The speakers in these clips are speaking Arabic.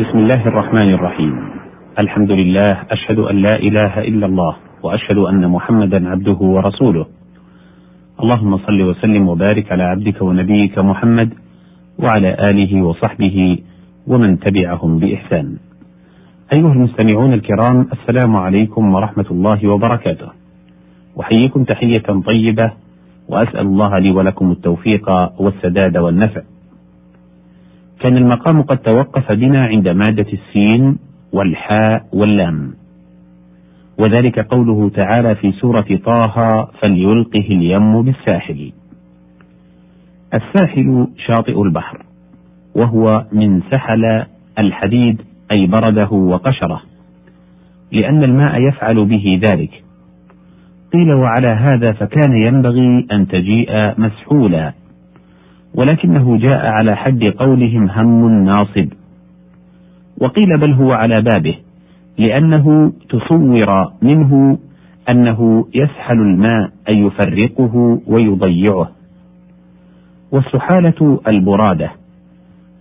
بسم الله الرحمن الرحيم. الحمد لله أشهد أن لا إله إلا الله وأشهد أن محمدا عبده ورسوله. اللهم صل وسلم وبارك على عبدك ونبيك محمد وعلى آله وصحبه ومن تبعهم بإحسان. أيها المستمعون الكرام السلام عليكم ورحمة الله وبركاته. أحييكم تحية طيبة وأسأل الله لي ولكم التوفيق والسداد والنفع. كان المقام قد توقف بنا عند مادة السين والحاء واللام. وذلك قوله تعالى في سورة طه فليلقه اليم بالساحل. الساحل شاطئ البحر وهو من سحل الحديد أي برده وقشره لأن الماء يفعل به ذلك. قيل وعلى هذا فكان ينبغي أن تجيء مسحولا. ولكنه جاء على حد قولهم هم ناصب وقيل بل هو على بابه لأنه تصور منه أنه يسحل الماء أي يفرقه ويضيعه. والسحالة البرادة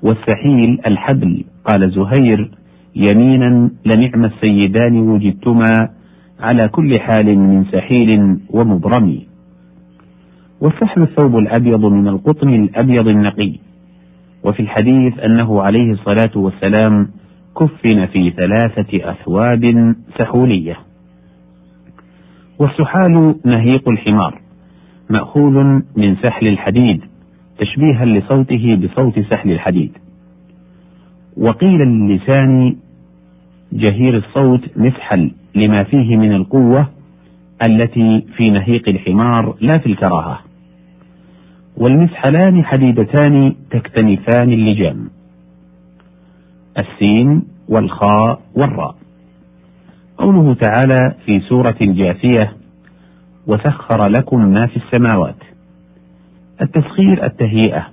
والسحيل الحبل قال زهير يمينا لنعم السيدان وجدتما على كل حال من سحيل ومبرم. والسحل الثوب الأبيض من القطن الأبيض النقي. وفي الحديث أنه عليه الصلاة والسلام كفن في ثلاثة أثواب سحولية. والسحال نهيق الحمار مأخوذ من سحل الحديد تشبيها لصوته بصوت سحل الحديد. وقيل اللسان جهير الصوت مسحل لما فيه من القوة التي في نهيق الحمار لا في الكراهة. والمسحلان حديدتان تكتنفان اللجام. السين والخاء والراء. قوله تعالى في سورة الجاثية وسخر لكم ما في السماوات. التسخير التهيئة.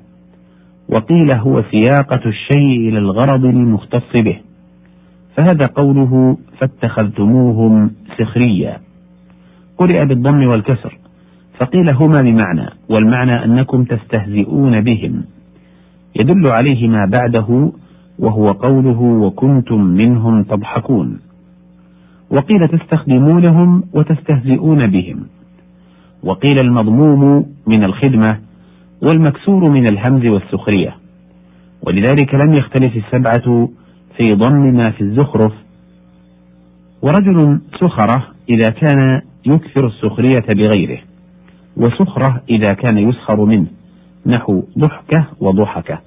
وقيل هو سياقة الشيء إلى الغرض المختص به. فهذا قوله فاتخذتموهم سخريا. قرئ بالضم والكسر. فقيل هما بمعنى والمعنى أنكم تستهزئون بهم. يدل عليه ما بعده وهو قوله وكنتم منهم تضحكون. وقيل تستخدمونهم وتستهزئون بهم. وقيل المضموم من الخدمة والمكسور من الهمز والسخرية. ولذلك لم يختلف السبعة في ضم ما في الزخرف. ورجل سخرة إذا كان يكثر السخرية بغيره. وسخرة إذا كان يسخر منه نحو ضحكة وضحكة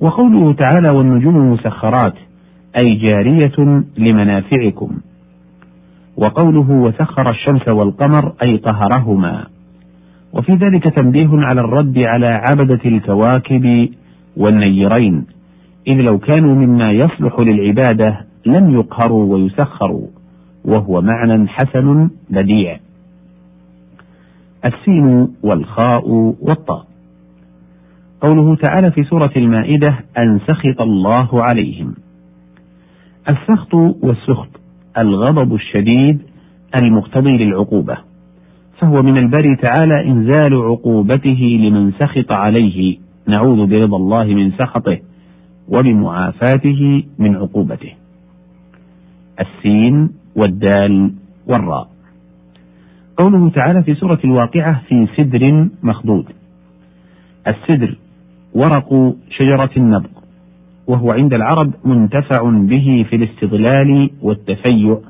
وقوله تعالى والنجوم مسخرات أي جارية لمنافعكم. وقوله وسخر الشمس والقمر أي طهرهما. وفي ذلك تنبيه على الرد على عبدة الكواكب والنيرين إذ لو كانوا مما يصلح للعبادة لم يقهروا ويسخروا وهو معنى حسن بديع. السين والخاء والطاء. قوله تعالى في سورة المائدة أن سخط الله عليهم. السخط والسخط الغضب الشديد المقتضي للعقوبة. فهو من الباري تعالى إنزال عقوبته لمن سخط عليه. نعوذ برضا الله من سخطه وبمعافاته من عقوبته. السين والدال والراء. قوله تعالى في سورة الواقعة في سدر مخضود. السدر ورق شجرة النبق وهو عند العرب منتفع به في الاستظلال والتفيؤ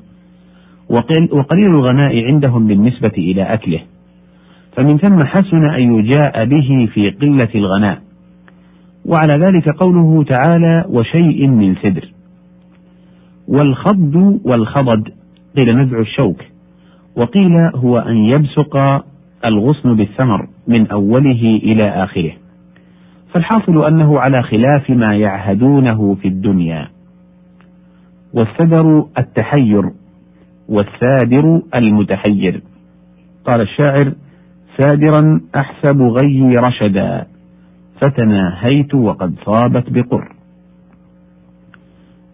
وقليل الغناء عندهم بالنسبة إلى أكله. فمن ثم حسن أن يجاء به في قلة الغناء. وعلى ذلك قوله تعالى وشيء من سدر. والخض والخضد قيل نزع الشوك. وقيل هو أن يبسق الغصن بالثمر من أوله إلى آخره. فالحاصل أنه على خلاف ما يعهدونه في الدنيا. والسدر التحير والسادر المتحير. قال الشاعر سادرا أحسب غي رشدا فتناهيت وقد صابت بقر.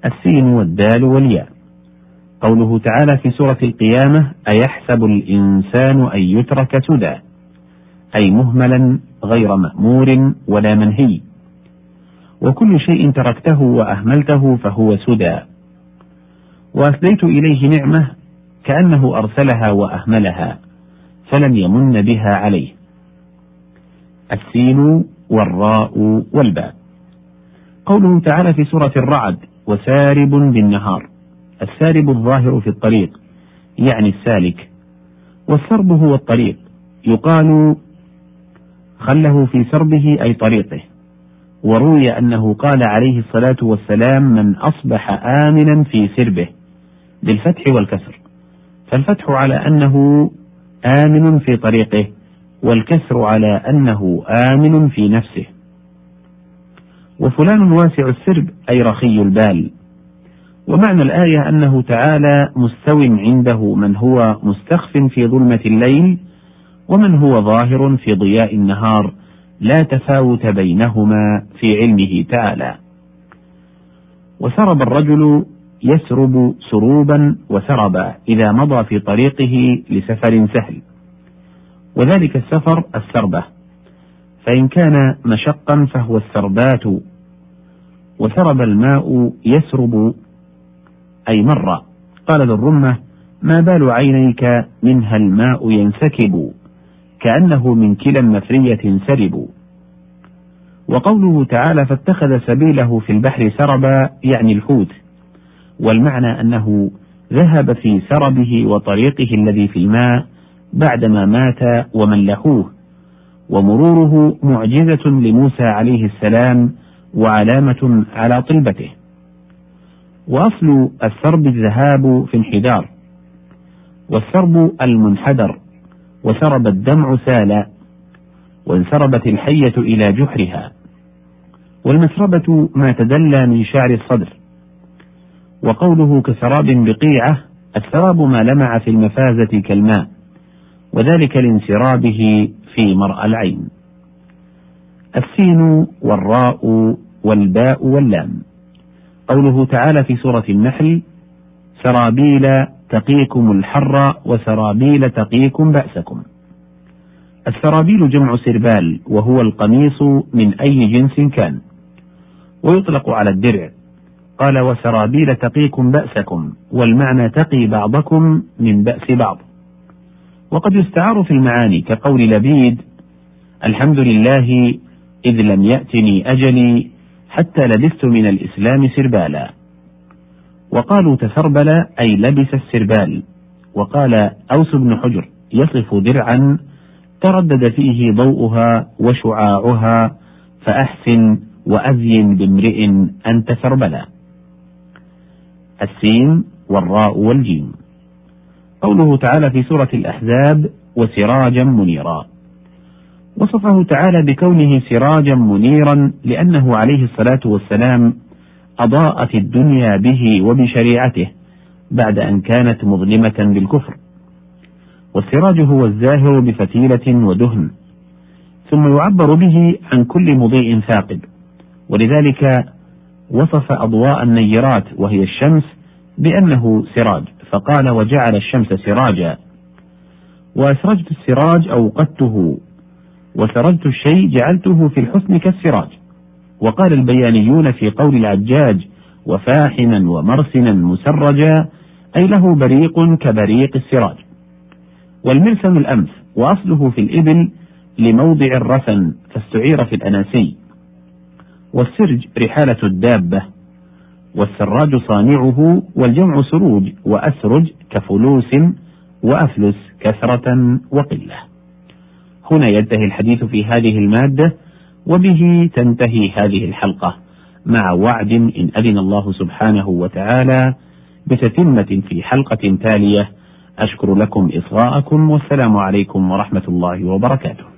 السين والدال والياء. قوله تعالى في سورة القيامة أيحسب الإنسان أن يترك سدى؟ أي مهملا غير مأمور ولا منهي. وكل شيء تركته وأهملته فهو سدى. وأسديت إليه نعمة كأنه أرسلها وأهملها فلم يمن بها عليه. السين والراء والباء. قوله تعالى في سورة الرعد وسارب بالنهار. السارب الظاهر في الطريق يعني السالك. والسرب هو الطريق. يقال خله في سربه أي طريقه. وروي أنه قال عليه الصلاة والسلام من أصبح آمنا في سربه بالفتح والكسر. فالفتح على أنه آمن في طريقه والكسر على أنه آمن في نفسه. وفلان واسع السرب أي رخي البال. ومعنى الآية أنه تعالى مستو عنده من هو مستخف في ظلمة الليل ومن هو ظاهر في ضياء النهار لا تفاوت بينهما في علمه تعالى. وسرب الرجل يسرب سروبا وسربا إذا مضى في طريقه لسفر سهل. وذلك السفر السربة. فإن كان مشقا فهو السربات. وسرب الماء يسرب أي مر قال ذو الرمة ما بال عينيك منها الماء ينسكب كأنه من كلا مفرية سرب. وقوله تعالى فاتخذ سبيله في البحر سربا يعني الحوت. والمعنى أنه ذهب في سربه وطريقه الذي في الماء بعدما مات وملحوه. ومروره معجزة لموسى عليه السلام وعلامة على طلبته. وأصل السرب الذهاب في انحدار والسرب المنحدر وسرب الدمع سالا وانسربت الحية إلى جحرها والمسربة ما تدلى من شعر الصدر وقوله كسراب بقيعة السراب ما لمع في المفازة كالماء وذلك لانسرابه في مرأى العين. السين والراء والباء واللام. قوله تعالى في سورة النحل سرابيل تقيكم الحر وسرابيل تقيكم بأسكم. السرابيل جمع سربال وهو القميص من أي جنس كان. ويطلق على الدرع. قال وسرابيل تقيكم بأسكم والمعنى تقي بعضكم من بأس بعض. وقد يستعار في المعاني كقول لبيد الحمد لله إذ لم يأتني أجلي حتى لبثت من الإسلام سربالا. وقالوا تسربل أي لبس السربال. وقال أوس بن حجر يصف درعا تردد فيه ضوءها وشعاعها فأحسن وأزين بامرئ أنت سربلا السين والراء والجيم. قوله تعالى في سورة الأحزاب وسراجا منيرا. وصفه تعالى بكونه سراجا منيرا لأنه عليه الصلاة والسلام أضاءت الدنيا به وبشريعته بعد أن كانت مظلمة بالكفر والسراج هو الزاهر بفتيلة ودهن ثم يعبر به عن كل مضيء ثاقب. ولذلك وصف أضواء النيرات وهي الشمس بأنه سراج فقال وجعل الشمس سراجا. وأسرجت السراج أوقدته وسرجت الشيء جعلته في الحسن كالسراج. وقال البيانيون في قول العجاج وفاحما ومرسنا مسرجا أي له بريق كبريق السراج. والمرسم الأنف وأصله في الإبل لموضع الرسن فاستعير في الأناسي. والسرج رحالة الدابة والسراج صانعه والجمع سروج وأسرج كفلوس وأفلس كثرة وقلة. هنا ينتهي الحديث في هذه المادة وبه تنتهي هذه الحلقة مع وعد إن أذن الله سبحانه وتعالى بتتمة في حلقة تالية. أشكر لكم إصغاءكم والسلام عليكم ورحمة الله وبركاته.